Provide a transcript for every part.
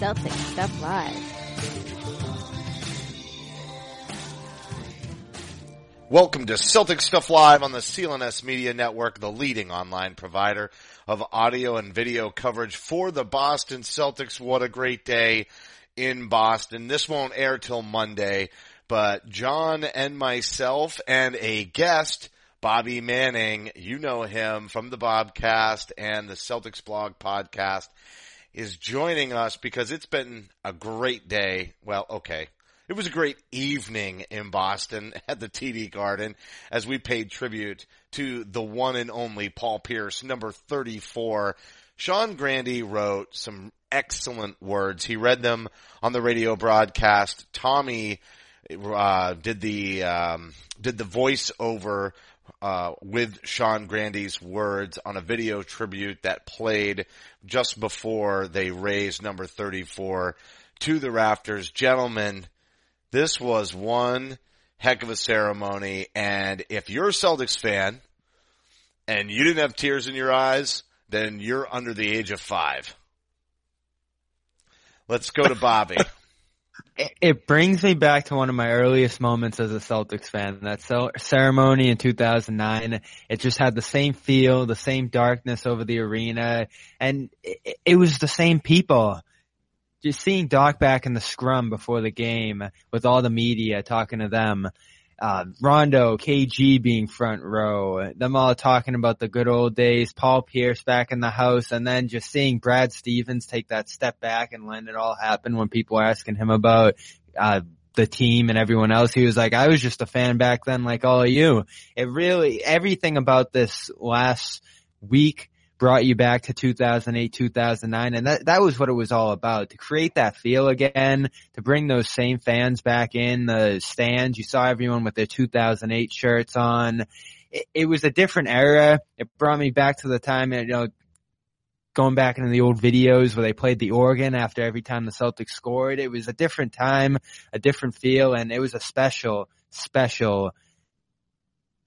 Celtic Stuff Live. Welcome to Celtic Stuff Live on the CLNS Media Network, the leading online provider of audio and video coverage for the Boston Celtics. What a great day in Boston. This won't air till Monday, but Jon and myself and a guest, Bobby Manning, you know him from the Bobcast and the Celtics blog podcast, is joining us because it's been a great day. Well, okay. It was a great evening in Boston at the TD Garden as we paid tribute to the one and only Paul Pierce, number 34. Sean Grande wrote some excellent words. He read them on the radio broadcast. Tommy uh, did the um, did the voiceover uh, with Sean Grande's words on a video tribute that played just before they raised number 34 to the rafters. Gentlemen, this was one heck of a ceremony. And if you're a Celtics fan and you didn't have tears in your eyes, then you're under the age of five. Let's go to Bobby. it brings me back to one of my earliest moments as a Celtics fan. That ceremony in 2009, it just had the same feel, the same darkness over the arena, and it, it was the same people just seeing Doc back in the scrum before the game with all the media talking to them, uh, Rondo, KG being front row, them all talking about the good old days, Paul Pierce back in the house, and then just seeing Brad Stevens take that step back and let it all happen when people were asking him about, uh, the team and everyone else. He was like, I was just a fan back then like all of you. It really, everything about this last week brought you back to 2008, 2009. And that, that was what it was all about to create that feel again, to bring those same fans back in the stands. You saw everyone with their 2008 shirts on. It, it was a different era. It brought me back to the time, you know, going back into the old videos where they played the organ after every time the Celtics scored. It was a different time, a different feel, and it was a special, special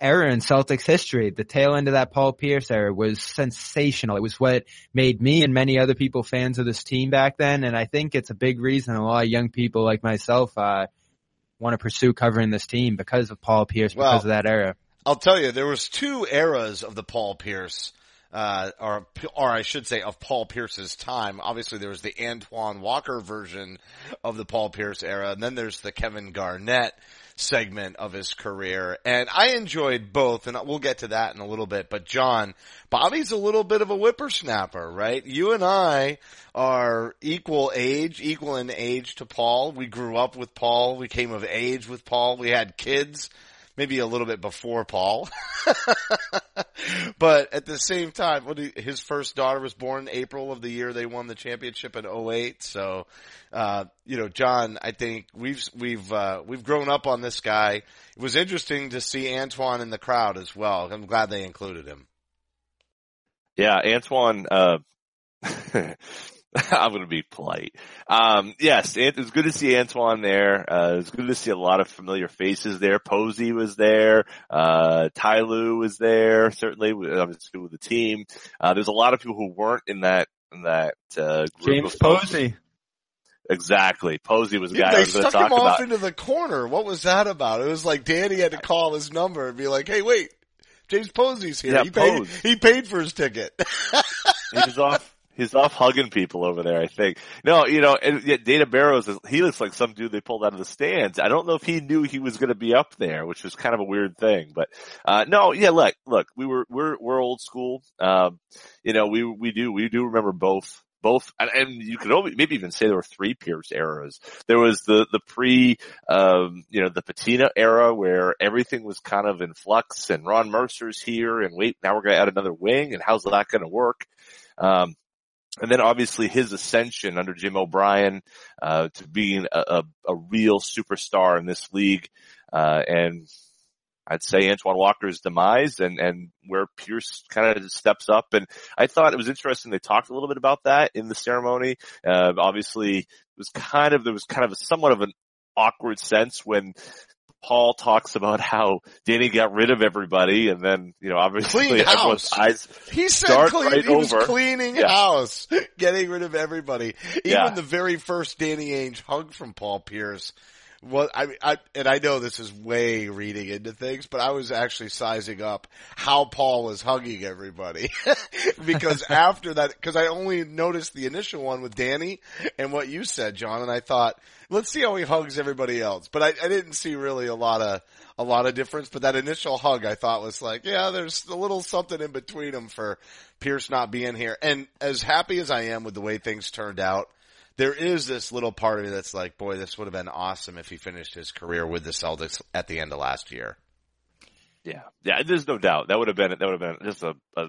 era in Celtics history. The tail end of that Paul Pierce era was sensational. It was what made me and many other people fans of this team back then. And I think it's a big reason a lot of young people like myself, uh, want to pursue covering this team because of Paul Pierce, because well, of that era. I'll tell you, there was two eras of the Paul Pierce, uh, or, or I should say of Paul Pierce's time. Obviously there was the Antoine Walker version of the Paul Pierce era, and then there's the Kevin Garnett segment of his career. And I enjoyed both, and we'll get to that in a little bit. But Jon, Bobby's a little bit of a whippersnapper, right? You and I are equal age, equal in age to Paul. We grew up with Paul. We came of age with Paul. We had kids maybe a little bit before Paul. but at the same time, his first daughter was born in April of the year they won the championship in 08. So, uh, you know, Jon, I think we've, we've, uh, we've grown up on this guy. It was interesting to see Antoine in the crowd as well. I'm glad they included him. Yeah, Antoine, uh, I'm going to be polite. Um, yes, it was good to see Antoine there. Uh, it was good to see a lot of familiar faces there. Posey was there. Uh, Ty Lue was there. Certainly, obviously with the team. Uh, there's a lot of people who weren't in that, in that, uh, James Posey. Exactly. Posey was the guy yeah, I was going to talk about. They stuck him off into the corner. What was that about? It was like Danny had to call his number and be like, hey, wait, James Posey's here. Yeah, he paid, he paid for his ticket. he was off He's off hugging people over there, I think. No, you know, and yet Dana Barros, he looks like some dude they pulled out of the stands. I don't know if he knew he was going to be up there, which was kind of a weird thing. But, uh, no, yeah, look, look, we were, we're, we're old school. Um, you know, we, we do, we do remember both both, and, and, you could only, maybe even say there were three Pierce eras. There was the, the pre, um, you know, the Pitino era where everything was kind of in flux and Ron Mercer's here and wait, now we're going to add another wing and how's that going to work? Um, and then obviously his ascension under Jim O'Brien uh, to being a, a, a, real superstar in this league, uh, and I'd say Antoine Walker's demise and and where Pierce kind of steps up. And I thought it was interesting. They talked a little bit about that in the ceremony. Uh, obviously, it was kind of there was kind of a somewhat of an awkward sense when Paul talks about how Danny got rid of everybody, and then you know obviously Cleaned everyone's house. eyes. He said clean, right he was over. cleaning Yeah. house, getting rid of everybody. Even Yeah. the very first Danny Ainge hug from Paul Pierce. Well, I, I, and I know this is way reading into things, but I was actually sizing up how Paul was hugging everybody. because after that, cause I only noticed the initial one with Danny and what you said, Jon, and I thought, let's see how he hugs everybody else. But I, I didn't see really a lot of, a lot of difference, but that initial hug I thought was like, yeah, there's a little something in between them for Pierce not being here. And as happy as I am with the way things turned out, there is this little part of me that's like, boy, this would have been awesome if he finished his career with the Celtics at the end of last year. Yeah, yeah. There's no doubt that would have been that would have been just a, a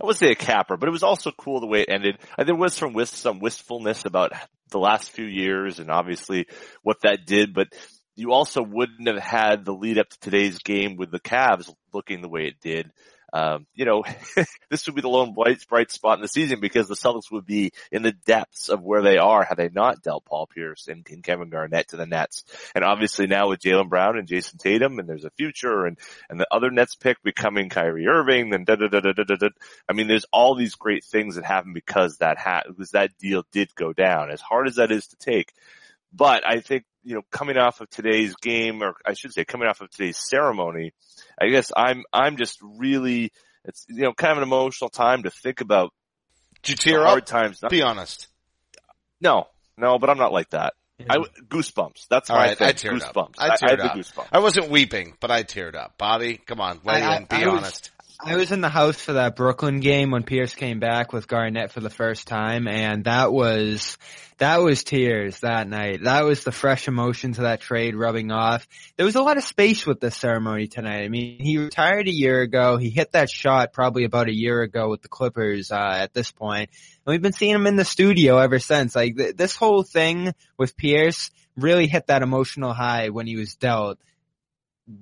I would say a capper, but it was also cool the way it ended. And there was some wist, some wistfulness about the last few years and obviously what that did, but you also wouldn't have had the lead up to today's game with the Cavs looking the way it did. Um, you know, this would be the lone bright, bright spot in the season because the Celtics would be in the depths of where they are had they not dealt Paul Pierce and, and Kevin Garnett to the Nets. And obviously now with Jaylen Brown and Jayson Tatum and there's a future and, and the other Nets pick becoming Kyrie Irving, then da da da da da da. da. I mean, there's all these great things that happen because that ha- because that deal did go down. As hard as that is to take, but I think you know coming off of today's game, or I should say coming off of today's ceremony, I guess I'm I'm just really it's you know kind of an emotional time to think about Did you the tear hard up? times. Not- Be honest. no, no, but I'm not like that. I goosebumps. That's All my right, thing. I teared up. goosebumps. I I, teared had up. the goosebumps. I wasn't weeping, but I teared up. Bobby, come on, weigh I- in, be I- I was- honest. I was in the house for that Brooklyn game when Pierce came back with Garnett for the first time and that was, that was tears that night. That was the fresh emotions of that trade rubbing off. There was a lot of space with this ceremony tonight. I mean, he retired a year ago. He hit that shot probably about a year ago with the Clippers, uh, at this. And we've been seeing him in the studio ever since. Like th- this whole thing with Pierce really hit that emotional high when he was dealt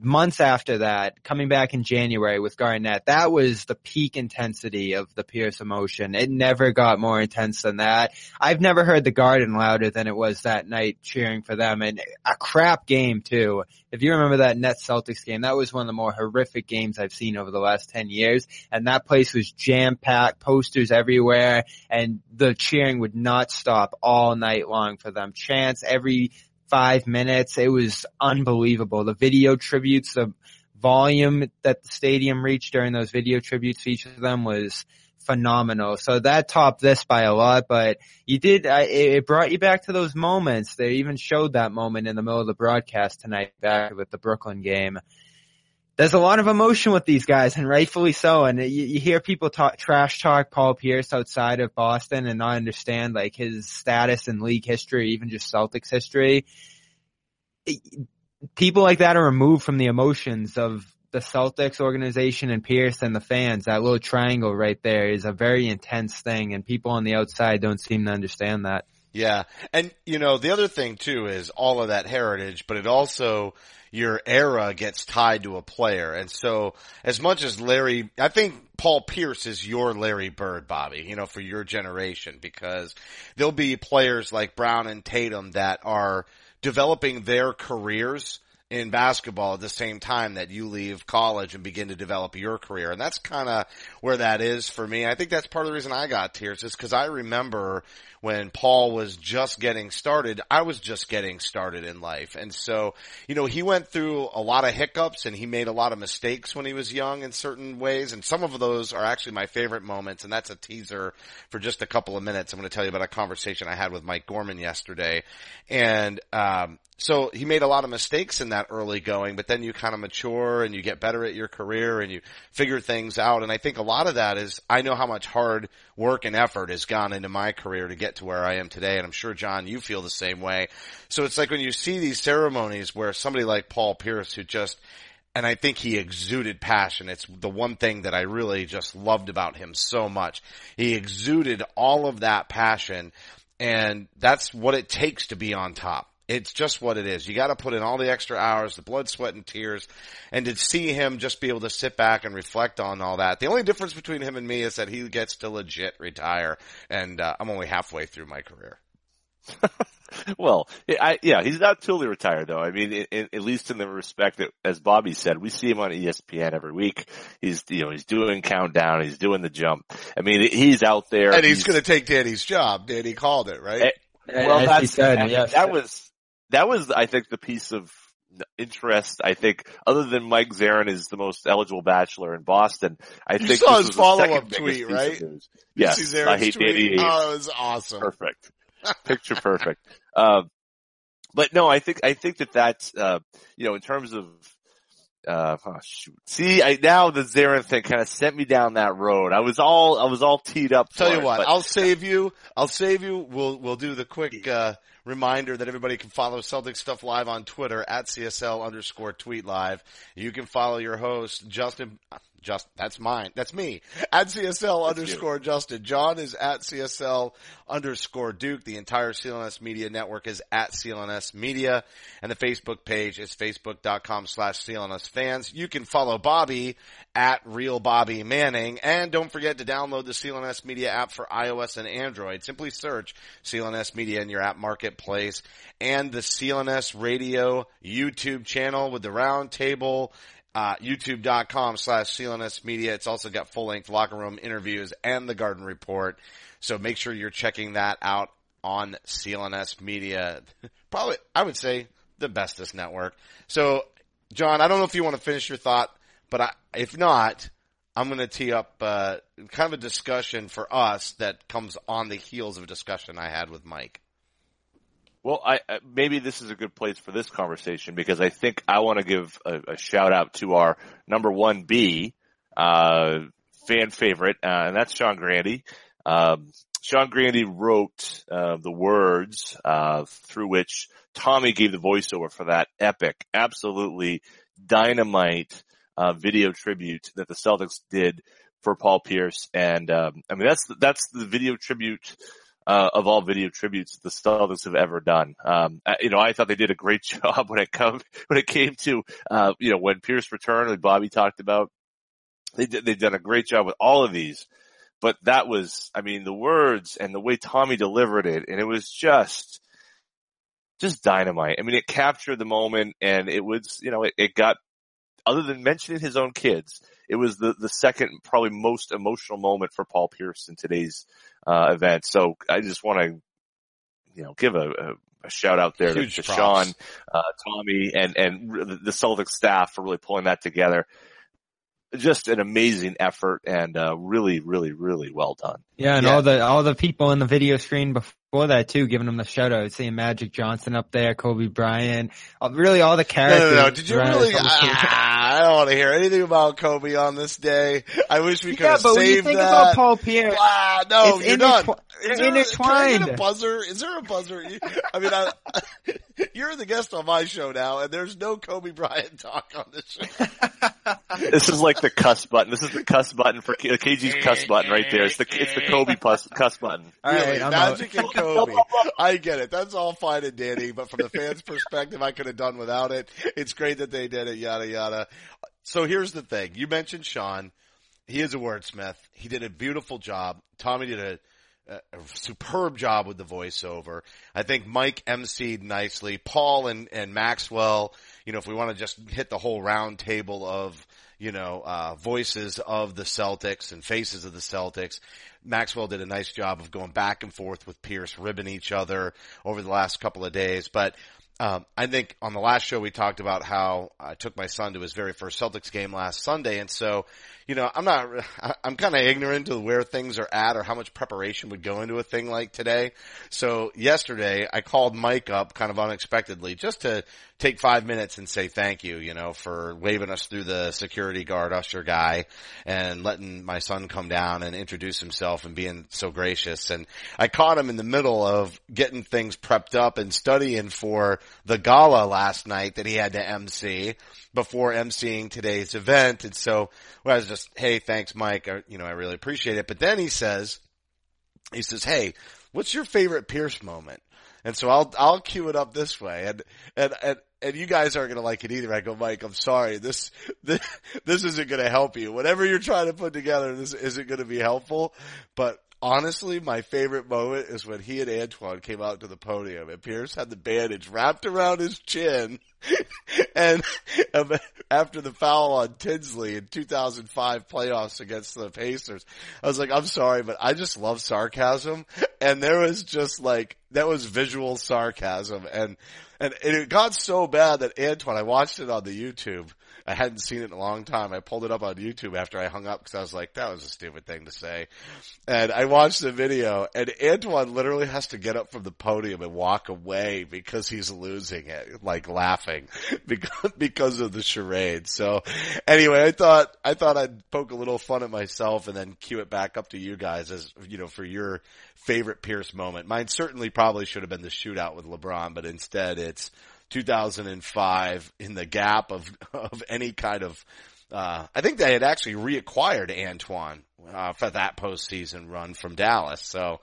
months after that, coming back in January with Garnett, that was the peak intensity of the Pierce emotion. It never got more intense than that. I've never heard the Garden louder than it was that night cheering for them and a crap game too. If you remember that Nets Celtics game, that was one of the more horrific games I've seen over the last 10 years. And that place was jam packed, posters everywhere, and the cheering would not stop all night long for them. Chants every five minutes. It was unbelievable. The video tributes, the volume that the stadium reached during those video tributes, each of them was phenomenal. So that topped this by a lot, but you did, uh, it it brought you back to those moments. They even showed that moment in the middle of the broadcast tonight back with the Brooklyn game. There's a lot of emotion with these guys and rightfully so. And you, you hear people talk, trash talk Paul Pierce outside of Boston and not understand like his status in league history, even just Celtics history people like that are removed from the emotions of the Celtics organization and Pierce and the fans. That little triangle right there is a very intense thing and people on the outside don't seem to understand that. Yeah. And you know, the other thing too is all of that heritage, but it also, your era gets tied to a player. And so as much as Larry, I think Paul Pierce is your Larry Bird, Bobby, you know, for your generation because there'll be players like Brown and Tatum that are developing their careers in basketball at the same time that you leave college and begin to develop your career. And that's kind of where that is for me. I think that's part of the reason I got tears is because I remember when Paul was just getting started, I was just getting started in life. And so, you know, he went through a lot of hiccups and he made a lot of mistakes when he was young in certain ways. And some of those are actually my favorite moments. And that's a teaser for just a couple of minutes. I'm going to tell you about a conversation I had with Mike Gorman yesterday. And, um, so he made a lot of mistakes in that early going, but then you kind of mature and you get better at your career and you figure things out. And I think a lot of that is I know how much hard work and effort has gone into my career to get to where I am today. And I'm sure Jon, you feel the same way. So it's like when you see these ceremonies where somebody like Paul Pierce who just and I think he exuded passion. It's the one thing that I really just loved about him so much. He exuded all of that passion and that's what it takes to be on top. It's just what it is. You gotta put in all the extra hours, the blood, sweat, and tears, and to see him just be able to sit back and reflect on all that. The only difference between him and me is that he gets to legit retire, and uh, I'm only halfway through my career. well, I, yeah, he's not totally retired though. I mean, in, in, at least in the respect that, as Bobby said, we see him on ESPN every week. He's, you know, he's doing countdown. He's doing the jump. I mean, he's out there. And he's, he's going to take Danny's job. Danny called it, right? Eh, well, As that's, said, yes. that was, that was, I think, the piece of interest. I think, other than Mike Zarren is the most eligible bachelor in Boston, I you think saw his follow up tweet, right? Yes, I hate tweet? Danny. Oh, it was awesome. Perfect. Picture perfect. Um, but no, I think I think that that's uh, you know in terms of uh, oh shoot. See, I, now the Zarren thing kind of sent me down that road. I was all, I was all teed up. Tell you it, what, but... I'll save you. I'll save you. We'll, we'll do the quick, uh, reminder that everybody can follow Celtic Stuff Live on Twitter at CSL underscore tweet live. You can follow your host, Justin, just that's mine. That's me at CSL that's underscore you. Justin. Jon is at CSL underscore Duke. The entire CLNS Media Network is at CLNS Media, and the Facebook page is facebook.com slash CLNS fans. You can follow Bobby at Real Bobby Manning, and don't forget to download the CLNS Media app for iOS and Android. Simply search CLNS Media in your app marketplace, and the CLNS Radio YouTube channel with the roundtable uh, youtube.com slash CLNS media. It's also got full length locker room interviews and the garden report. So make sure you're checking that out on CLNS media. Probably, I would say the bestest network. So Jon, I don't know if you want to finish your thought, but I, if not, I'm going to tee up uh, kind of a discussion for us that comes on the heels of a discussion I had with Mike. Well, I, maybe this is a good place for this conversation because I think I want to give a, a shout out to our number one B uh, fan favorite, uh, and that's Sean Grande. Um, Sean Grande wrote uh, the words uh, through which Tommy gave the voiceover for that epic, absolutely dynamite uh, video tribute that the Celtics did for Paul Pierce, and um, I mean that's that's the video tribute uh, of all video tributes the Celtics have ever done. Um, you know, I thought they did a great job when it come when it came to uh, you know when Pierce returned, like Bobby talked about. They did, they've done a great job with all of these, but that was, I mean, the words and the way Tommy delivered it, and it was just, just dynamite. I mean, it captured the moment, and it was, you know, it, it got, other than mentioning his own kids, it was the the second probably most emotional moment for Paul Pierce in today's uh, event. So I just want to, you know, give a, a, a shout out there Huge to, to Sean, uh, Tommy, and and the Celtics staff for really pulling that together. Just an amazing effort and uh, really, really, really well done. Yeah, and yeah. all the all the people in the video screen before that too, giving them the shout out, seeing Magic Johnson up there, Kobe Bryant, really all the characters. No, no, no. Did you really? I don't want to hear anything about Kobe on this day. I wish we could yeah, have but saved when you think that. about Paul Pierce, ah, no, it's you're done. Is there, intertwined. Can I get a buzzer? Is there a buzzer? I mean, I, you're the guest on my show now, and there's no Kobe Bryant talk on this show. this is like the cuss button. This is the cuss button for KG's cuss button right there. It's the it's the Kobe cuss, cuss button. All really, right, Magic out. and Kobe. I get it. That's all fine and dandy, but from the fans' perspective, I could have done without it. It's great that they did it. Yada yada. So here's the thing. You mentioned Sean. He is a wordsmith. He did a beautiful job. Tommy did a, a, superb job with the voiceover. I think Mike emceed nicely. Paul and, and Maxwell, you know, if we want to just hit the whole round table of, you know, uh, voices of the Celtics and faces of the Celtics, Maxwell did a nice job of going back and forth with Pierce, ribbing each other over the last couple of days. But um, I think on the last show we talked about how I took my son to his very first Celtics game last Sunday, and so you know I'm not I'm kind of ignorant to where things are at or how much preparation would go into a thing like today. So yesterday I called Mike up kind of unexpectedly just to take five minutes and say thank you, you know, for waving us through the security guard usher guy and letting my son come down and introduce himself and being so gracious. And I caught him in the middle of getting things prepped up and studying for the gala last night that he had to MC before emceeing today's event. And so well, I was just, hey, thanks, Mike. I, you know, I really appreciate it. But then he says, he says, hey, what's your favorite Pierce moment? And so I'll, I'll cue it up this way. And, and, and, and you guys aren't going to like it either. I go, Mike, I'm sorry. This, this, this isn't going to help you. Whatever you're trying to put together, this isn't going to be helpful. But honestly, my favorite moment is when he and Antoine came out to the podium and Pierce had the bandage wrapped around his chin. and after the foul on Tinsley in 2005 playoffs against the Pacers, I was like, I'm sorry, but I just love sarcasm. And there was just like, that was visual sarcasm. And, and it got so bad that Antoine, I watched it on the YouTube I hadn't seen it in a long time. I pulled it up on YouTube after I hung up because I was like, that was a stupid thing to say. And I watched the video and Antoine literally has to get up from the podium and walk away because he's losing it, like laughing because, because of the charade. So anyway, I thought, I thought I'd poke a little fun at myself and then cue it back up to you guys as, you know, for your favorite Pierce moment. Mine certainly probably should have been the shootout with LeBron, but instead it's 2005 in the gap of, of any kind of, uh, I think they had actually reacquired Antoine, uh, for that postseason run from Dallas. So,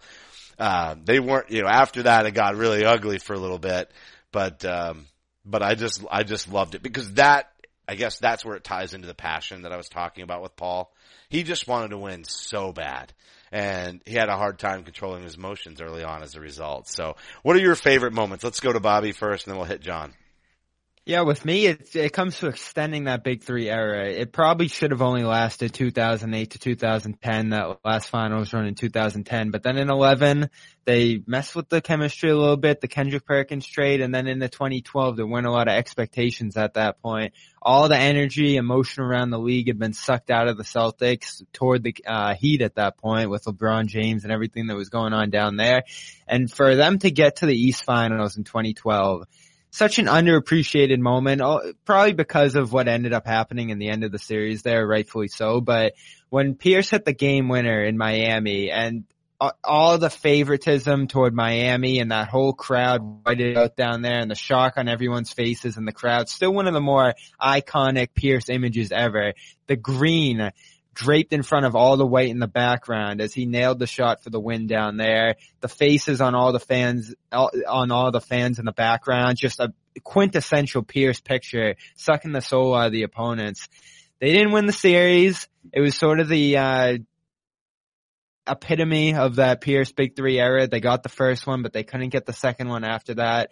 uh, they weren't, you know, after that it got really ugly for a little bit, but, um, but I just, I just loved it because that, I guess that's where it ties into the passion that I was talking about with Paul. He just wanted to win so bad and he had a hard time controlling his emotions early on as a result. So what are your favorite moments? Let's go to Bobby first and then we'll hit Jon. Yeah, with me, it it comes to extending that big three era. It probably should have only lasted 2008 to 2010, that last finals run in 2010. But then in 11, they messed with the chemistry a little bit, the Kendrick Perkins trade, and then in the 2012, there weren't a lot of expectations at that point. All the energy, emotion around the league had been sucked out of the Celtics toward the uh, Heat at that point with LeBron James and everything that was going on down there. And for them to get to the East Finals in 2012, such an underappreciated moment, oh, probably because of what ended up happening in the end of the series there, rightfully so. But when Pierce hit the game winner in Miami and all the favoritism toward Miami and that whole crowd it out down there and the shock on everyone's faces and the crowd, still one of the more iconic Pierce images ever. The green draped in front of all the white in the background as he nailed the shot for the win down there. The faces on all the fans, on all the fans in the background, just a quintessential Pierce picture, sucking the soul out of the opponents. They didn't win the series. It was sort of the, uh, epitome of that Pierce Big Three era. They got the first one, but they couldn't get the second one after that.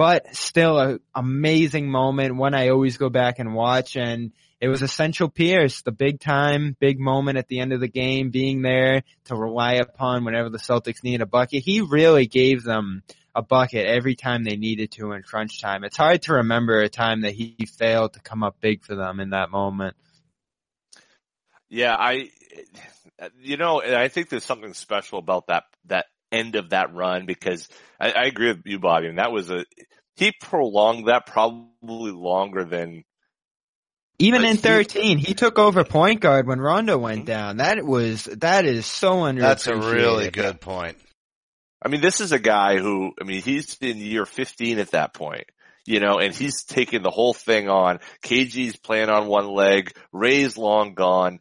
But still a amazing moment, one I always go back and watch and it was essential Pierce, the big time, big moment at the end of the game, being there to rely upon whenever the Celtics need a bucket. He really gave them a bucket every time they needed to in crunch time. It's hard to remember a time that he failed to come up big for them in that moment. Yeah, I, you know, I think there's something special about that, that end of that run because I, I agree with you, Bobby. And that was a, he prolonged that probably longer than even in 13, he took over point guard when Rondo went mm-hmm. down. That was, that is so under. That's a really good point. I mean, this is a guy who, I mean, he's in year 15 at that point, you know, and he's taking the whole thing on. KG's playing on one leg. Ray's long gone.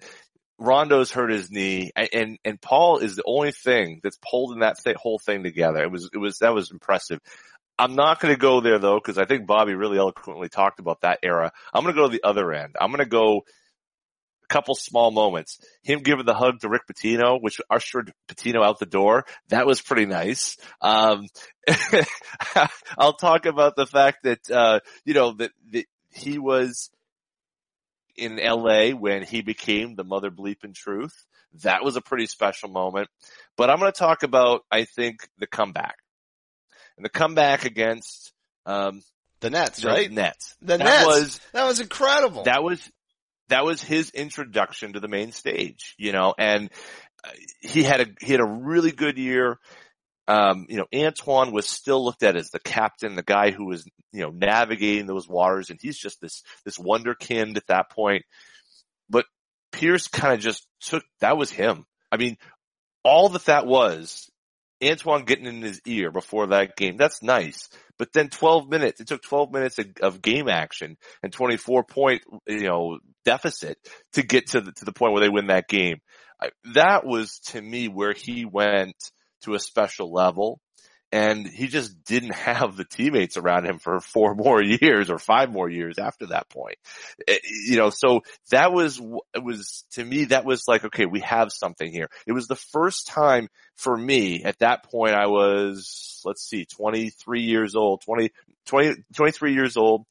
Rondo's hurt his knee and, and Paul is the only thing that's holding that whole thing together. It was, it was, that was impressive. I'm not going to go there though, because I think Bobby really eloquently talked about that era. I'm going to go to the other end. I'm going to go a couple small moments. Him giving the hug to Rick Pitino, which ushered Pitino out the door. That was pretty nice. Um, I'll talk about the fact that, uh, you know, that, that he was in LA when he became the mother bleeping truth. That was a pretty special moment. But I'm going to talk about, I think, the comeback and the comeback against um, the Nets, right? Nets. The that Nets. Was, that was incredible. That was that was his introduction to the main stage, you know, and uh, he had a he had a really good year. Um, you know, Antoine was still looked at as the captain, the guy who was, you know, navigating those waters, and he's just this this wonderkind at that point. But Pierce kind of just took that was him. I mean, all that that was Antoine getting in his ear before that game. That's nice. But then 12 minutes, it took 12 minutes of, of game action and 24 point, you know, deficit to get to the, to the point where they win that game. That was to me where he went to a special level. and he just didn't have the teammates around him for four more years or five more years after that point. It, you know, so that was, it was, to me, that was like, okay, we have something here. It was the first time for me at that point I was, let's see, 23 years old, 20, 20 23 years old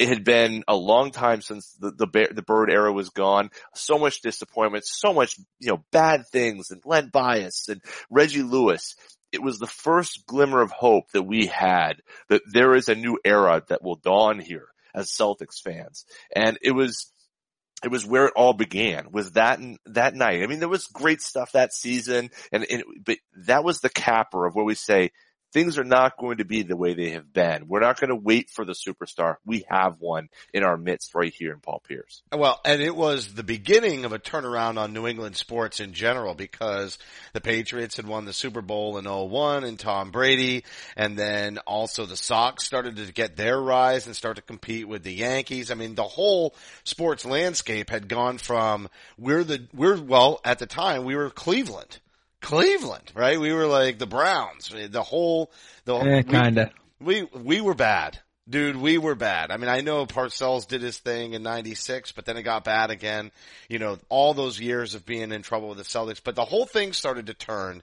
it had been a long time since the, the, the Bird era was gone. So much disappointment, so much, you know, bad things and Len Bias and Reggie Lewis. It was the first glimmer of hope that we had that there is a new era that will dawn here as Celtics fans. And it was, it was where it all began was that that night. I mean, there was great stuff that season and, and but that was the capper of where we say, things are not going to be the way they have been. We're not going to wait for the superstar. We have one in our midst right here in Paul Pierce. Well, and it was the beginning of a turnaround on New England sports in general because the Patriots had won the Super Bowl in 01 and Tom Brady and then also the Sox started to get their rise and start to compete with the Yankees. I mean, the whole sports landscape had gone from we're the, we're, well, at the time we were Cleveland Cleveland, right? We were like the Browns. The whole, the eh, kinda. We, we we were bad, dude. We were bad. I mean, I know Parcells did his thing in '96, but then it got bad again. You know, all those years of being in trouble with the Celtics, but the whole thing started to turn.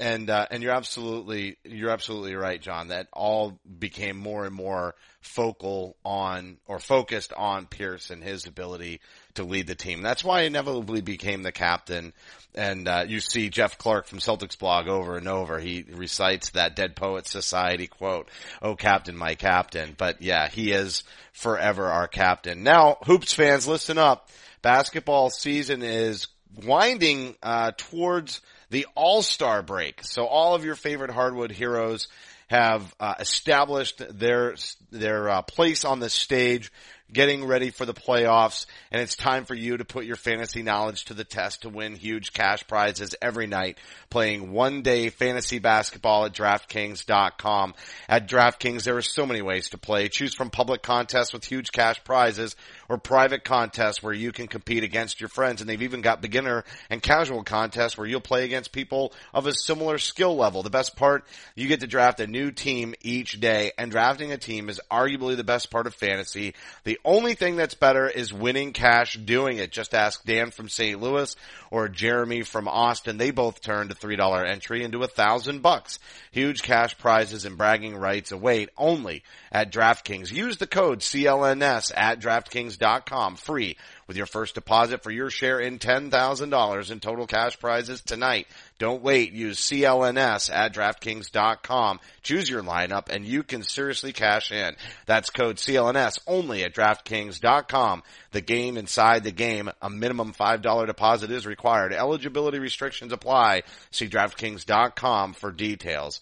And uh, and you're absolutely you're absolutely right, Jon. That all became more and more focal on or focused on Pierce and his ability to lead the team. That's why he inevitably became the captain. And uh, you see Jeff Clark from Celtics blog over and over. He recites that Dead Poets Society quote, "Oh, Captain, my Captain." But yeah, he is forever our captain. Now, hoops fans, listen up. Basketball season is winding uh, towards the All Star break. So all of your favorite hardwood heroes have uh, established their their uh, place on the stage getting ready for the playoffs, and it's time for you to put your fantasy knowledge to the test to win huge cash prizes every night playing one day fantasy basketball at DraftKings.com. At DraftKings, there are so many ways to play. Choose from public contests with huge cash prizes or private contests where you can compete against your friends, and they've even got beginner and casual contests where you'll play against people of a similar skill level. The best part, you get to draft a new team each day, and drafting a team is arguably the best part of fantasy. The the only thing that's better is winning cash doing it. Just ask Dan from St. Louis or Jeremy from Austin. They both turned a $3 entry into a thousand bucks. Huge cash prizes and bragging rights await only at DraftKings. Use the code CLNS at DraftKings.com free with your first deposit for your share in $10,000 in total cash prizes tonight. Don't wait. Use CLNS at DraftKings.com. Choose your lineup and you can seriously cash in. That's code CLNS only at DraftKings.com. The game inside the game. A minimum $5 deposit is required. Eligibility restrictions apply. See DraftKings.com for details.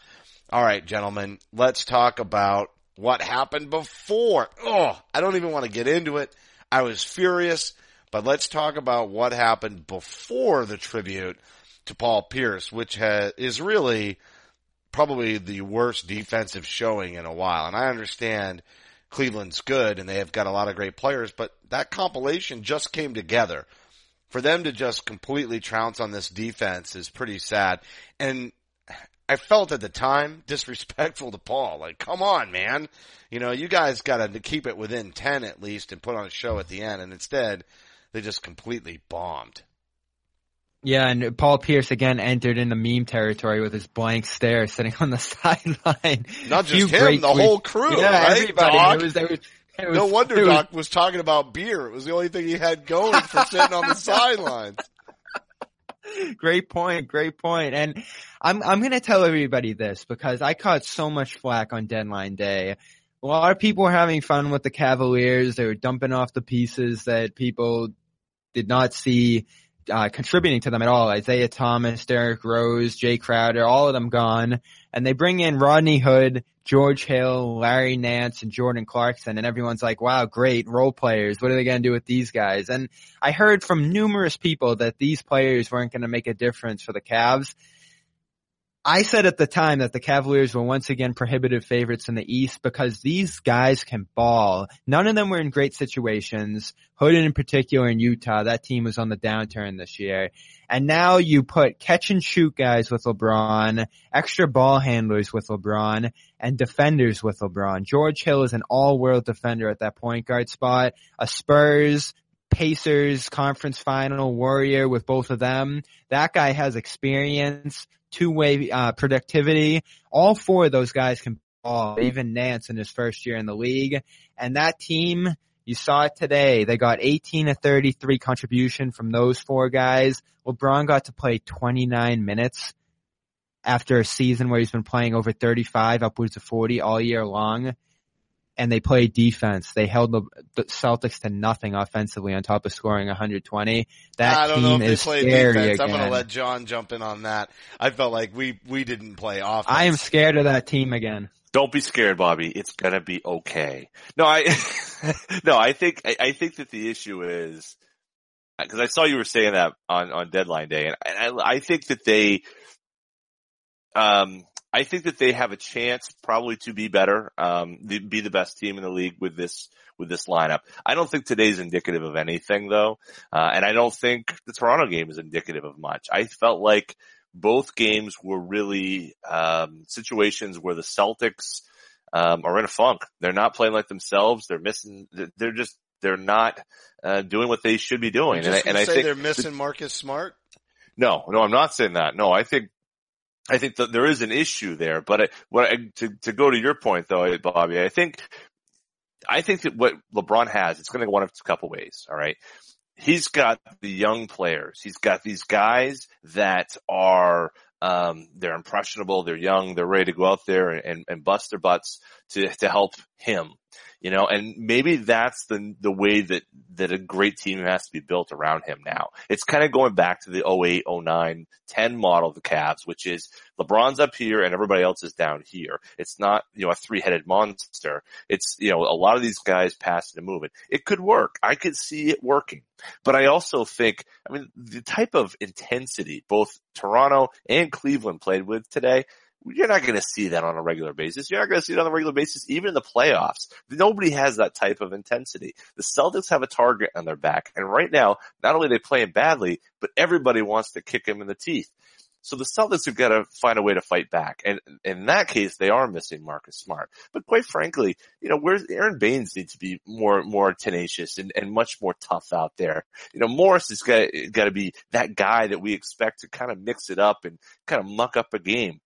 All right, gentlemen, let's talk about what happened before. Oh, I don't even want to get into it. I was furious, but let's talk about what happened before the tribute to Paul Pierce, which is really probably the worst defensive showing in a while. And I understand Cleveland's good and they have got a lot of great players, but that compilation just came together. For them to just completely trounce on this defense is pretty sad. And I felt at the time disrespectful to Paul. Like, come on, man. You know, you guys got to keep it within 10 at least and put on a show at the end. And instead, they just completely bombed. Yeah, and Paul Pierce again entered into meme territory with his blank stare sitting on the sideline. Not just him, the whole crew. Yeah, right, everybody. Doc? It was, it was, it was, no wonder Doc was talking about beer. It was the only thing he had going for sitting on the sidelines. Great point, great point. And I'm I'm gonna tell everybody this because I caught so much flack on deadline day. A lot of people were having fun with the Cavaliers. They were dumping off the pieces that people did not see uh, contributing to them at all. Isaiah Thomas, Derrick Rose, Jae Crowder, all of them gone. And they bring in Rodney Hood, George Hill, Larry Nance, and Jordan Clarkson. And everyone's like, wow, great role players. What are they going to do with these guys? And I heard from numerous people that these players weren't going to make a difference for the Cavs. I said at the time that the Cavaliers were once again prohibitive favorites in the East because these guys can ball. None of them were in great situations. Hood in particular in Utah, that team was on the downturn this year. And now you put catch and shoot guys with LeBron, extra ball handlers with LeBron, and defenders with LeBron. George Hill is an all-world defender at that point guard spot. A Spurs, Pacers conference final warrior with both of them. That guy has experience two-way uh, productivity. All four of those guys can ball, even Nance in his first year in the league. And that team, you saw it today. They got 18 to 33 contribution from those four guys. LeBron got to play 29 minutes after a season where he's been playing over 35, upwards of 40 all year long and they played defense. They held the, the, Celtics to nothing offensively on top of scoring 120. That I don't team know if is they played scary defense. again. I'm going to let Jon jump in on that. I felt like we we didn't play offense. I am scared of that team again. Don't be scared, Bobby. It's gonna be okay. No, I, no, I think, I, I think that the issue is, cause I saw you were saying that on, on deadline day and I, I think that they, um, I think that they have a chance probably to be better, um, be the best team in the league with this, with this lineup. I don't think today's indicative of anything though. Uh, and I don't think the Toronto game is indicative of much. I felt like both games were really, um, situations where the Celtics, um, are in a funk. They're not playing like themselves. They're missing, they're just, they're not, uh, doing what they should be doing. And I, and I say think they're missing Marcus Smart. no, no, I'm not saying that. No, I think, I think that there is an issue there, but I, what I, to, to go to your point though, Bobby, I think, I think that what LeBron has, it's going to go one of a couple ways. All right. He's got the young players. He's got these guys that are, um, they're impressionable. They're young. They're ready to go out there and, and, and bust their butts to, to help him you know, and maybe that's the, the way that, that a great team has to be built around him now. It's kind of going back to the 08, 09, 10 model of the Cavs, which is LeBron's up here and everybody else is down here. It's not, you know, a three-headed monster. It's, you know, a lot of these guys passing and moving. It could work. I could see it working. But I also think, I mean, the type of intensity both Toronto and Cleveland played with today, you're not going to see that on a regular basis. You're not going to see it on a regular basis, even in the playoffs. Nobody has that type of intensity. The Celtics have a target on their back. And right now, not only are they playing badly, but everybody wants to kick him in the teeth. So the Celtics have got to find a way to fight back. And in that case, they are missing Marcus Smart. But quite frankly, you know, where's Aron Baynes needs to be more, more tenacious and, and much more tough out there. You know, Morris has got, got to be that guy that we expect to kind of mix it up and kind of muck up a game.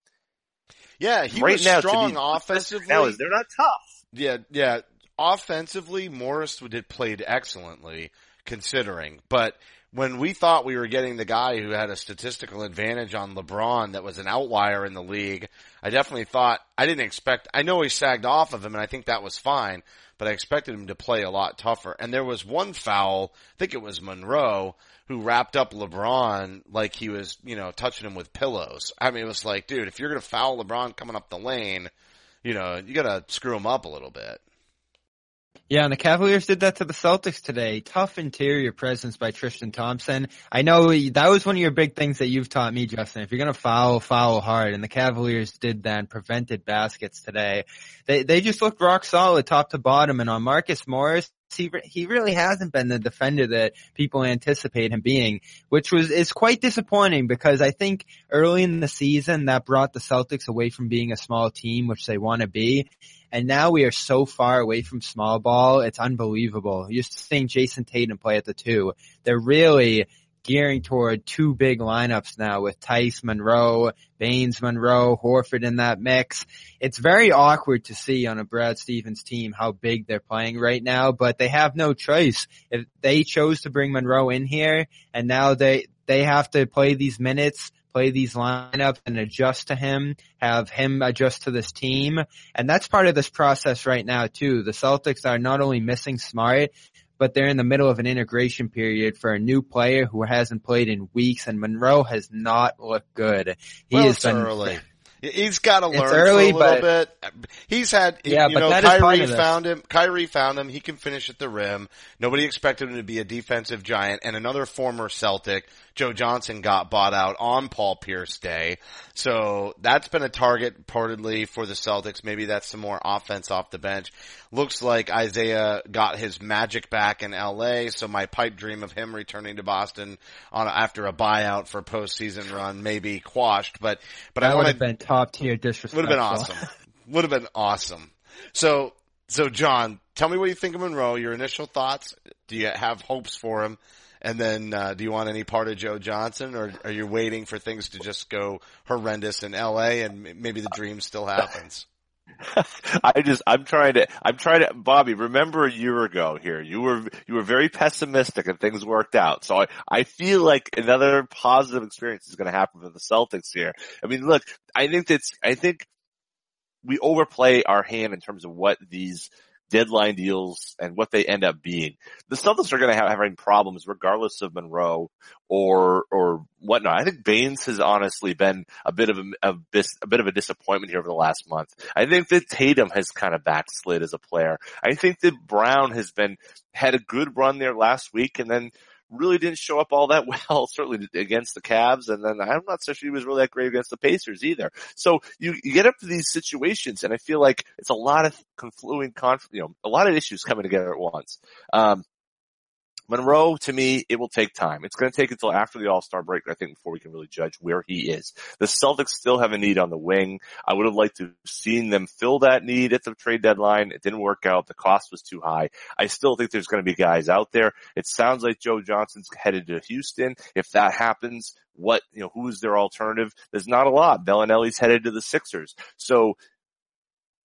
Yeah, he right was now, strong me, offensively. Now is they're not tough. Yeah, yeah. Offensively, Morris did played excellently considering, but when we thought we were getting the guy who had a statistical advantage on LeBron that was an outlier in the league, I definitely thought I didn't expect. I know he sagged off of him, and I think that was fine, but I expected him to play a lot tougher. And there was one foul, I think it was Monroe, who wrapped up LeBron like he was, you know, touching him with pillows. I mean, it was like, dude, if you're gonna foul LeBron coming up the lane, you know, you gotta screw him up a little bit. Yeah, and the Cavaliers did that to the Celtics today. Tough interior presence by Tristan Thompson. I know that was one of your big things that you've taught me, Justin. If you're gonna foul, foul hard, and the Cavaliers did that and prevented baskets today. They they just looked rock solid, top to bottom, and on Marcus Morris, he he really hasn't been the defender that people anticipate him being, which was is quite disappointing because I think early in the season that brought the Celtics away from being a small team, which they want to be. And now we are so far away from small ball. It's unbelievable. You're seeing Jayson Tatum play at the two. They're really gearing toward two big lineups now with Theis Monroe, Baynes Monroe, Horford in that mix. It's very awkward to see on a Brad Stevens team how big they're playing right now, but they have no choice. If they chose to bring Monroe in here and now they, they have to play these minutes play these lineups and adjust to him, have him adjust to this team. And that's part of this process right now too. The Celtics are not only missing Smart, but they're in the middle of an integration period for a new player who hasn't played in weeks and Monroe has not looked good. He well, has been, early. He's got to learn early, a little bit. He's had, Yeah, you know, that is part Kyrie found him. Kyrie found him. He can finish at the rim. Nobody expected him to be a defensive giant. And another former Celtic, Joe Johnson, got bought out on Paul Pierce Day. So that's been a target reportedly for the Celtics. Maybe that's some more offense off the bench. Looks like Isaiah got his magic back in LA. So my pipe dream of him returning to Boston on after a buyout for postseason run may be quashed. But but I That would want been top tier disrespect. would have been awesome. Would have been awesome. So, so Jon, tell me what you think of Monroe. Your initial thoughts. Do you have hopes for him? And then, uh, do you want any part of Joe Johnson, or are you waiting for things to just go horrendous in L.A. and maybe the dream still happens? I just, I'm trying to, I'm trying to, Bobby, remember a year ago here, you were, you were very pessimistic and things worked out. So I, I feel like another positive experience is going to happen for the Celtics here. I mean, look, I think that's, I think we overplay our hand in terms of what these deadline deals and what they end up being. The Celtics are going to have having problems regardless of Monroe or or whatnot. I think Baynes has honestly been a bit of a, a, a bit of a disappointment here over the last month. I think that Tatum has kind of backslid as a player. I think that Brown has been had a good run there last week and then really didn't show up all that well, certainly against the Cavs. And then I'm not sure he was really that great against the Pacers either. So you, you get up to these situations and I feel like it's a lot of confluent, conf, you know, a lot of issues coming together at once. Um, Monroe, to me, it will take time. It's going to take until after the All-Star break, I think, before we can really judge where he is. The Celtics still have a need on the wing. I would have liked to have seen them fill that need at the trade deadline. It didn't work out. The cost was too high. I still think there's going to be guys out there. It sounds like Joe Johnson's headed to Houston. If that happens, what, you know, who's their alternative? There's not a lot. Belinelli's headed to the Sixers. So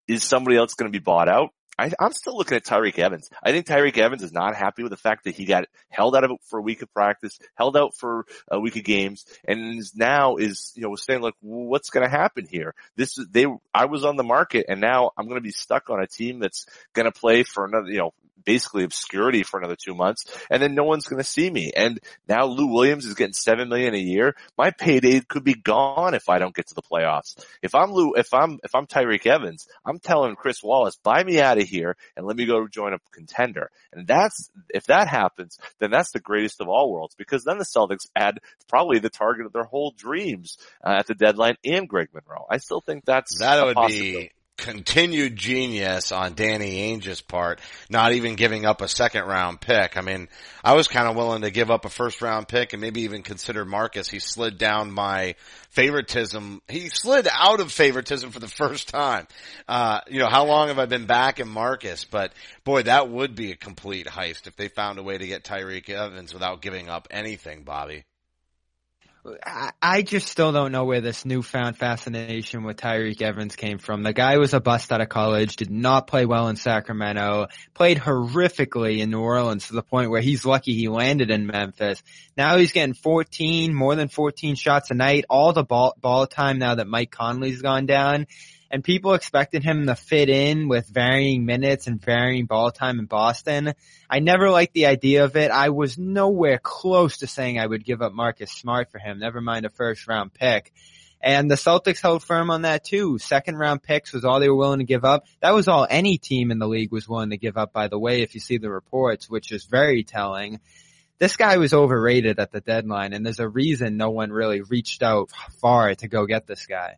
is somebody else going to be bought out? I, I'm still looking at Tyreke Evans. I think Tyreke Evans is not happy with the fact that he got held out of for a week of practice, held out for a week of games, and now is you know saying like, what's going to happen here? This is they. I was on the market, and now I'm going to be stuck on a team that's going to play for another you know basically obscurity for another two months, and then no one's going to see me. And now Lou Williams is getting seven million a year. My payday could be gone if I don't get to the playoffs. If I'm Lou, if I'm if I'm Tyreke Evans, I'm telling Chris Wallace, buy me out of here and let me go join a contender. And that's if that happens, then that's the greatest of all worlds because then the Celtics add probably the target of their whole dreams uh, at the deadline and Greg Monroe. I still think that's That would be continued genius on Danny Ainge's part, not even giving up a second round pick. I mean, I was kind of willing to give up a first round pick and maybe even consider Marcus. He slid down my favoritism. He slid out of favoritism for the first time. Uh, you know, how long have I been back in Marcus? But boy, that would be a complete heist if they found a way to get Tyreke Evans without giving up anything, Bobby. I, I just still don't know where this newfound fascination with Tyreke Evans came from. The guy was a bust out of college, did not play well in Sacramento, played horrifically in New Orleans to the point where he's lucky he landed in Memphis. Now he's getting 14, more than 14 shots a night, all the ball, ball time now that Mike Conley's gone down. And people expected him to fit in with varying minutes and varying ball time in Boston. I never liked the idea of it. I was nowhere close to saying I would give up Marcus Smart for him, never mind a first round pick. And the Celtics held firm on that too. Second round picks was all they were willing to give up. That was all any team in the league was willing to give up, by the way, if you see the reports, which is very telling. This guy was overrated at the deadline and there's a reason no one really reached out far to go get this guy.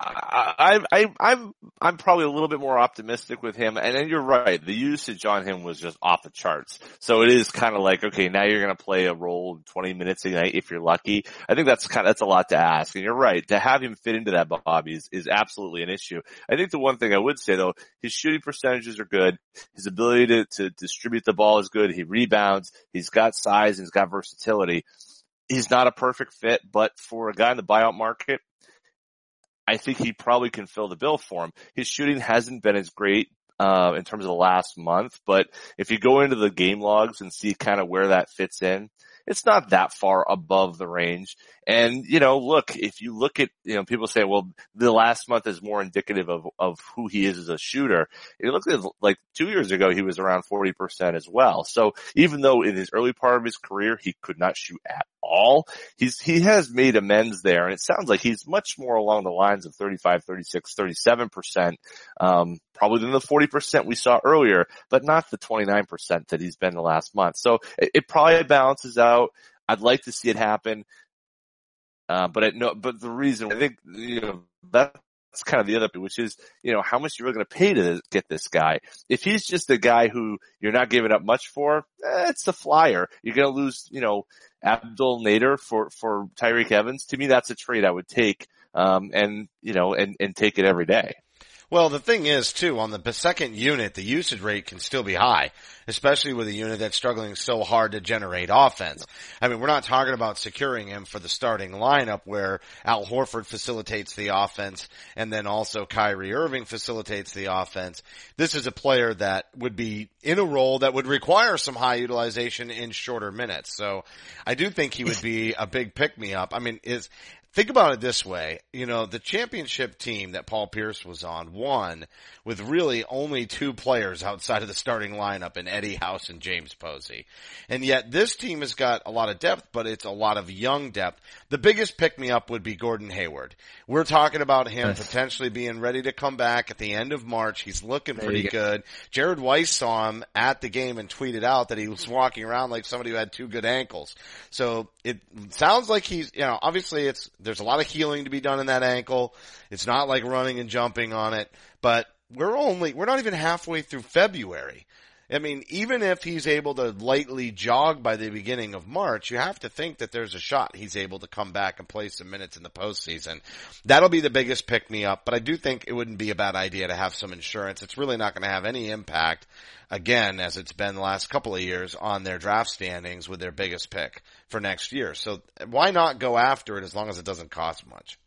I, I, I'm, I'm probably a little bit more optimistic with him. And then you're right. The usage on him was just off the charts. So it is kind of like, okay, now you're going to play a role 20 minutes a night if you're lucky. I think that's kind of, that's a lot to ask. And you're right. To have him fit into that Bobby is, is absolutely an issue. I think the one thing I would say though, his shooting percentages are good. His ability to, to distribute the ball is good. He rebounds. He's got size and he's got versatility. He's not a perfect fit, but for a guy in the buyout market, I think he probably can fill the bill for him. His shooting hasn't been as great uh, in terms of the last month, but if you go into the game logs and see kind of where that fits in, it's not that far above the range. And, you know, look, if you look at, you know, people say, well, the last month is more indicative of, of who he is as a shooter. It looks like two years ago, he was around 40% as well. So even though in his early part of his career, he could not shoot at all. He's, he has made amends there and it sounds like he's much more along the lines of 35, 36, 37%, um, probably than the 40% we saw earlier, but not the 29% that he's been the last month. So it, it probably balances out. I'd like to see it happen. Uh, but I no, but the reason I think, you know, that that's kind of the other, which is, you know, how much you're going to pay to get this guy. If he's just a guy who you're not giving up much for, eh, it's a flyer. You're going to lose, you know, Abdel Nader for, for Tyreke Evans. To me, that's a trade I would take, um, and, you know, and, and take it every day. Well, the thing is too, on the second unit, the usage rate can still be high, especially with a unit that's struggling so hard to generate offense. I mean, we're not talking about securing him for the starting lineup where Al Horford facilitates the offense and then also Kyrie Irving facilitates the offense. This is a player that would be in a role that would require some high utilization in shorter minutes. So I do think he would be a big pick me up. I mean, is think about it this way. You know, the championship team that Paul Pierce was on won with really only two players outside of the starting lineup in Eddie House and James Posey. And yet this team has got a lot of depth, but it's a lot of young depth. The biggest pick me up would be Gordon Hayward. We're talking about him yes. potentially being ready to come back at the end of March. He's looking there pretty good. Jared Weiss saw him at the game and tweeted out that he was walking around like somebody who had two good ankles. So it sounds like he's, you know, obviously it's, there's a lot of healing to be done in that ankle. It's not like running and jumping on it, but we're only, we're not even halfway through February. I mean, even if he's able to lightly jog by the beginning of March, you have to think that there's a shot he's able to come back and play some minutes in the postseason. That'll be the biggest pick me up, but I do think it wouldn't be a bad idea to have some insurance. It's really not going to have any impact, again, as it's been the last couple of years on their draft standings with their biggest pick for next year. So why not go after it as long as it doesn't cost much?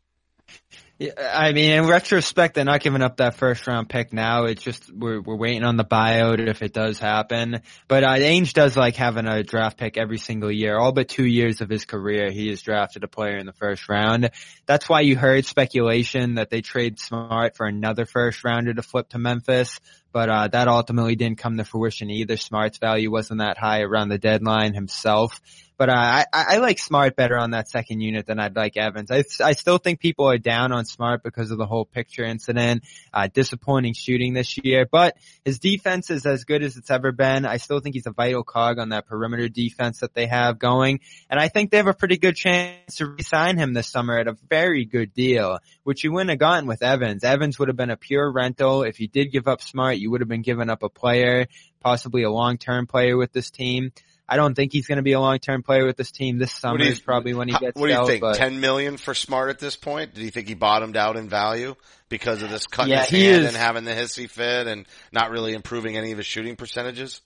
I mean, in retrospect, they're not giving up that first round pick now. It's just we're we're waiting on the buyout if it does happen. But uh, Ainge does like having a draft pick every single year. All but two years of his career, he has drafted a player in the first round. That's why you heard speculation that they trade Smart for another first rounder to flip to Memphis but uh, that ultimately didn't come to fruition either. Smart's value wasn't that high around the deadline himself. But uh, I, I like Smart better on that second unit than I'd like Evans. I, I still think people are down on Smart because of the whole picture incident, uh, disappointing shooting this year. But his defense is as good as it's ever been. I still think he's a vital cog on that perimeter defense that they have going. And I think they have a pretty good chance to resign him this summer at a very good deal, which you wouldn't have gotten with Evans. Evans would have been a pure rental. If you did give up Smart, you would have been giving up a player, possibly a long-term player with this team. I don't think he's going to be a long-term player with this team. This summer you, is probably when he gets. What do you out, think? But, Ten million for Smart at this point? Did you think he bottomed out in value because of this cutting yeah, his hand is, and having the hissy fit and not really improving any of his shooting percentages?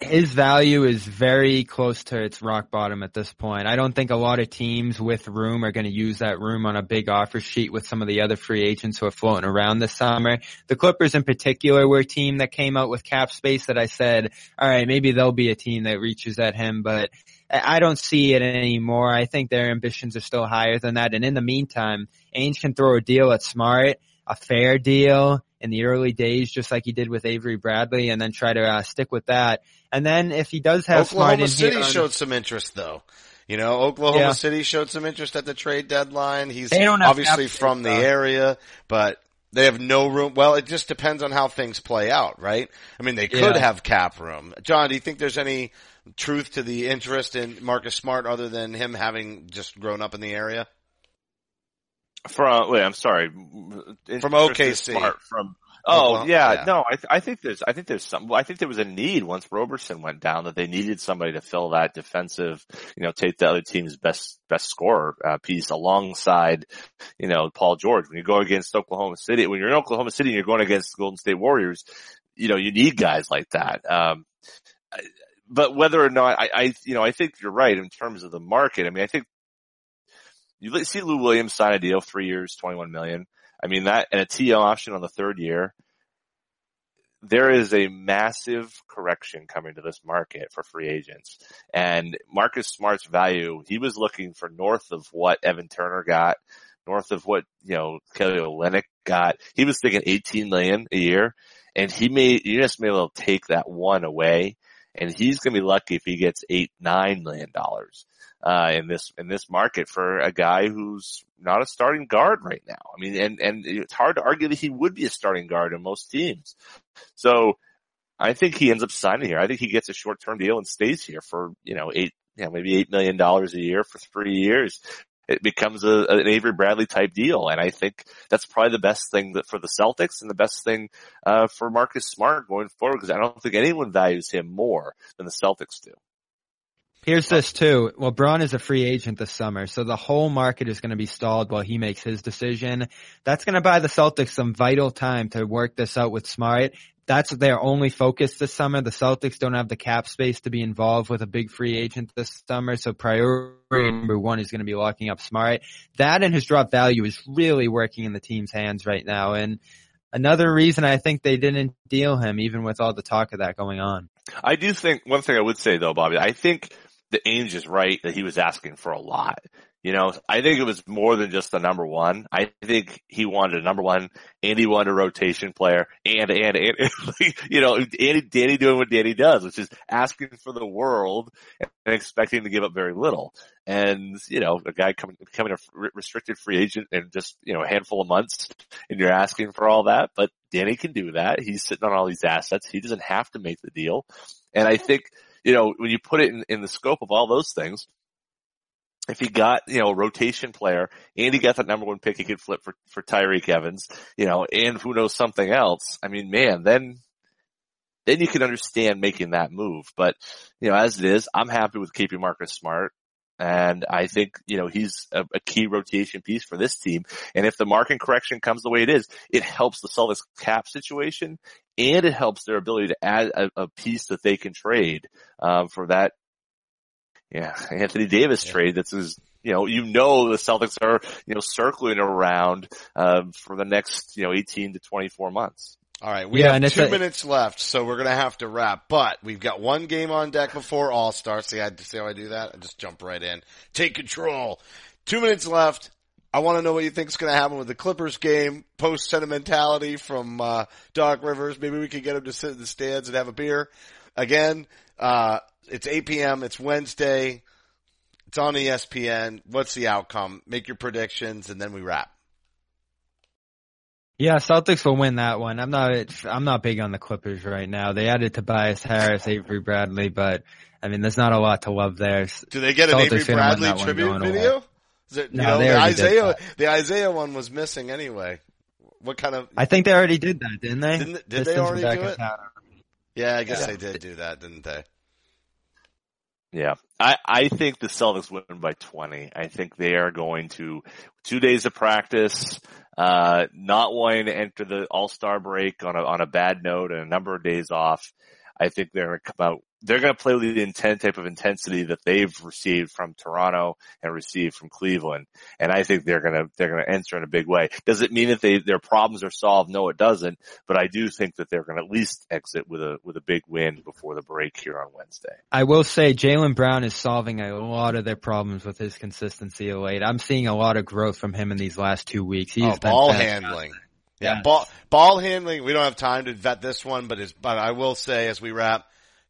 His value is very close to its rock bottom at this point. I don't think a lot of teams with room are going to use that room on a big offer sheet with some of the other free agents who are floating around this summer. The Clippers in particular were a team that came out with cap space that I said, all right, maybe they'll be a team that reaches at him, but I don't see it anymore. I think their ambitions are still higher than that. And in the meantime, Ainge can throw a deal at Smart, a fair deal in the early days, just like he did with Avery Bradley, and then try to uh, stick with that. And then if he does have Oklahoma City showed some interest though. You know, Oklahoma yeah. City showed some interest at the trade deadline. He's obviously from the area, but they have no room. Well, it just depends on how things play out, right? I mean, they could yeah. have cap room. Jon, do you think there's any truth to the interest in Marcus Smart other than him having just grown up in the area? From wait, I'm sorry. From OKC. Smart from Oh well, yeah, yeah, no, I, th- I think there's, I think there's some, I think there was a need once Roberson went down that they needed somebody to fill that defensive, you know, take the other team's best, best scorer uh, piece alongside, you know, Paul George. When you go against Oklahoma City, when you're in Oklahoma City and you're going against Golden State Warriors, you know, you need guys like that. Um, but whether or not I, I, you know, I think you're right in terms of the market. I mean, I think you see Lou Williams sign a deal, three years, 21 million. I mean that and a T option on the third year. There is a massive correction coming to this market for free agents. And Marcus Smart's value, he was looking for north of what Evan Turner got, north of what, you know, Kelly Olynyk got. He was thinking 18 million a year and he may, you just may well take that one away and he's going to be lucky if he gets eight, nine million dollars uh, in this in this market for a guy who's not a starting guard right now. I mean, and and it's hard to argue that he would be a starting guard in most teams. So I think he ends up signing here. I think he gets a short term deal and stays here for you know eight, you know, maybe eight million dollars a year for three years. It becomes a, an Avery Bradley type deal, and I think that's probably the best thing that for the Celtics and the best thing uh, for Marcus Smart going forward because I don't think anyone values him more than the Celtics do. Here's this too. Well, Braun is a free agent this summer, so the whole market is going to be stalled while he makes his decision. That's going to buy the Celtics some vital time to work this out with Smart. That's their only focus this summer. The Celtics don't have the cap space to be involved with a big free agent this summer, so priority number one is going to be locking up Smart. That and his drop value is really working in the team's hands right now, and another reason I think they didn't deal him, even with all the talk of that going on. I do think one thing I would say though, Bobby, I think the Ainge is right that he was asking for a lot. You know, I think it was more than just the number one. I think he wanted a number one and he wanted a rotation player and, and, and, you know, Danny, Danny doing what Danny does, which is asking for the world and expecting to give up very little. And, you know, a guy coming, becoming a restricted free agent in just, you know, a handful of months and you're asking for all that, but Danny can do that. He's sitting on all these assets. He doesn't have to make the deal. And I think, you know, when you put it in, in the scope of all those things, if he got, you know, a rotation player and he got that number one pick, he could flip for, for Tyreke Evans, you know, and who knows something else. I mean, man, then, then you can understand making that move. But, you know, as it is, I'm happy with keeping Marcus Smart. And I think, you know, he's a, a, key rotation piece for this team. And if the market correction comes the way it is, it helps the Celtics cap situation and it helps their ability to add a, a piece that they can trade, um, for that, yeah, Anthony Davis yeah. trade that's is you know, you know the Celtics are, you know, circling around, um, for the next, you know, 18 to 24 months. All right, we yeah, have two a, minutes left, so we're gonna have to wrap. But we've got one game on deck before All Star. See, I see how I do that? I just jump right in, take control. Two minutes left. I want to know what you think is going to happen with the Clippers game. Post sentimentality from uh, Doc Rivers. Maybe we could get him to sit in the stands and have a beer. Again, uh, it's 8 p.m. It's Wednesday. It's on ESPN. What's the outcome? Make your predictions, and then we wrap. Yeah, Celtics will win that one. I'm not. I'm not big on the Clippers right now. They added Tobias Harris, Avery Bradley, but I mean, there's not a lot to love there. Do they get an Avery Bradley tribute video? It, no, know, the Isaiah the Isaiah one was missing anyway. What kind of? I think they already did that, didn't they? Didn't, did they already do it? Yeah, I guess yeah. they did do that, didn't they? Yeah. I, I think the Celtics win by 20. I think they are going to two days of practice, uh, not wanting to enter the all-star break on a, on a bad note and a number of days off. I think they're going to come out they're going to play with the intent type of intensity that they've received from Toronto and received from Cleveland. And I think they're going to, they're going to enter in a big way. Does it mean that they, their problems are solved? No, it doesn't. But I do think that they're going to at least exit with a, with a big win before the break here on Wednesday. I will say Jaylen Brown is solving a lot of their problems with his consistency of late. I'm seeing a lot of growth from him in these last two weeks. He's oh, ball handling. Yeah, ball ball handling. We don't have time to vet this one, but but I will say as we wrap,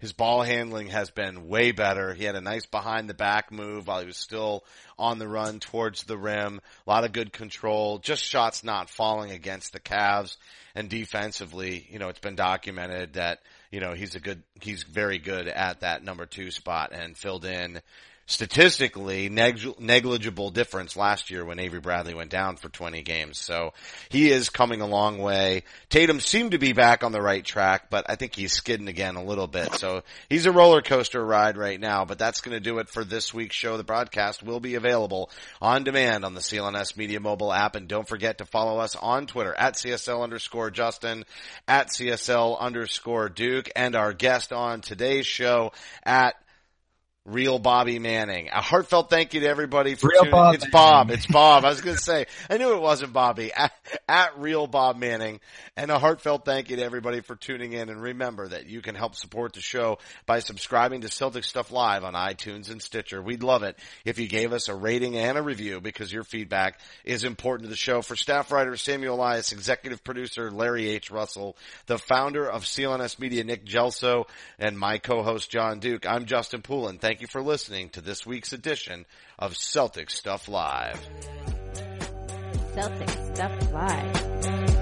his ball handling has been way better. He had a nice behind the back move while he was still on the run towards the rim. A lot of good control, just shots not falling against the Cavs. And defensively, you know, it's been documented that, you know, he's a good, he's very good at that number two spot and filled in statistically neg- negligible difference last year when Avery Bradley went down for 20 games. So he is coming a long way. Tatum seemed to be back on the right track, but I think he's skidding again a little bit. So he's a roller coaster ride right now, but that's going to do it for this week's show. The broadcast will be available on demand on the CLNS Media mobile app. And don't forget to follow us on Twitter at CSL underscore Justin, at CSL underscore Duke, and our guest on today's show at Real Bobby Manning. A heartfelt thank you to everybody for Real tuning. Bob it's Bob. Manning. It's Bob. I was going to say, I knew it wasn't Bobby. At, at Real Bob Manning. And a heartfelt thank you to everybody for tuning in. And remember that you can help support the show by subscribing to Celtic Stuff Live on iTunes and Stitcher. We'd love it if you gave us a rating and a review because your feedback is important to the show. For staff writer Samuel Elias, executive producer Larry H. Russell, the founder of CLNS Media Nick Gelso, and my co-host Jon Duke, I'm Justin Poulin. Thank you for listening to this week's edition of Celtic Stuff Live. Celtic Stuff Live.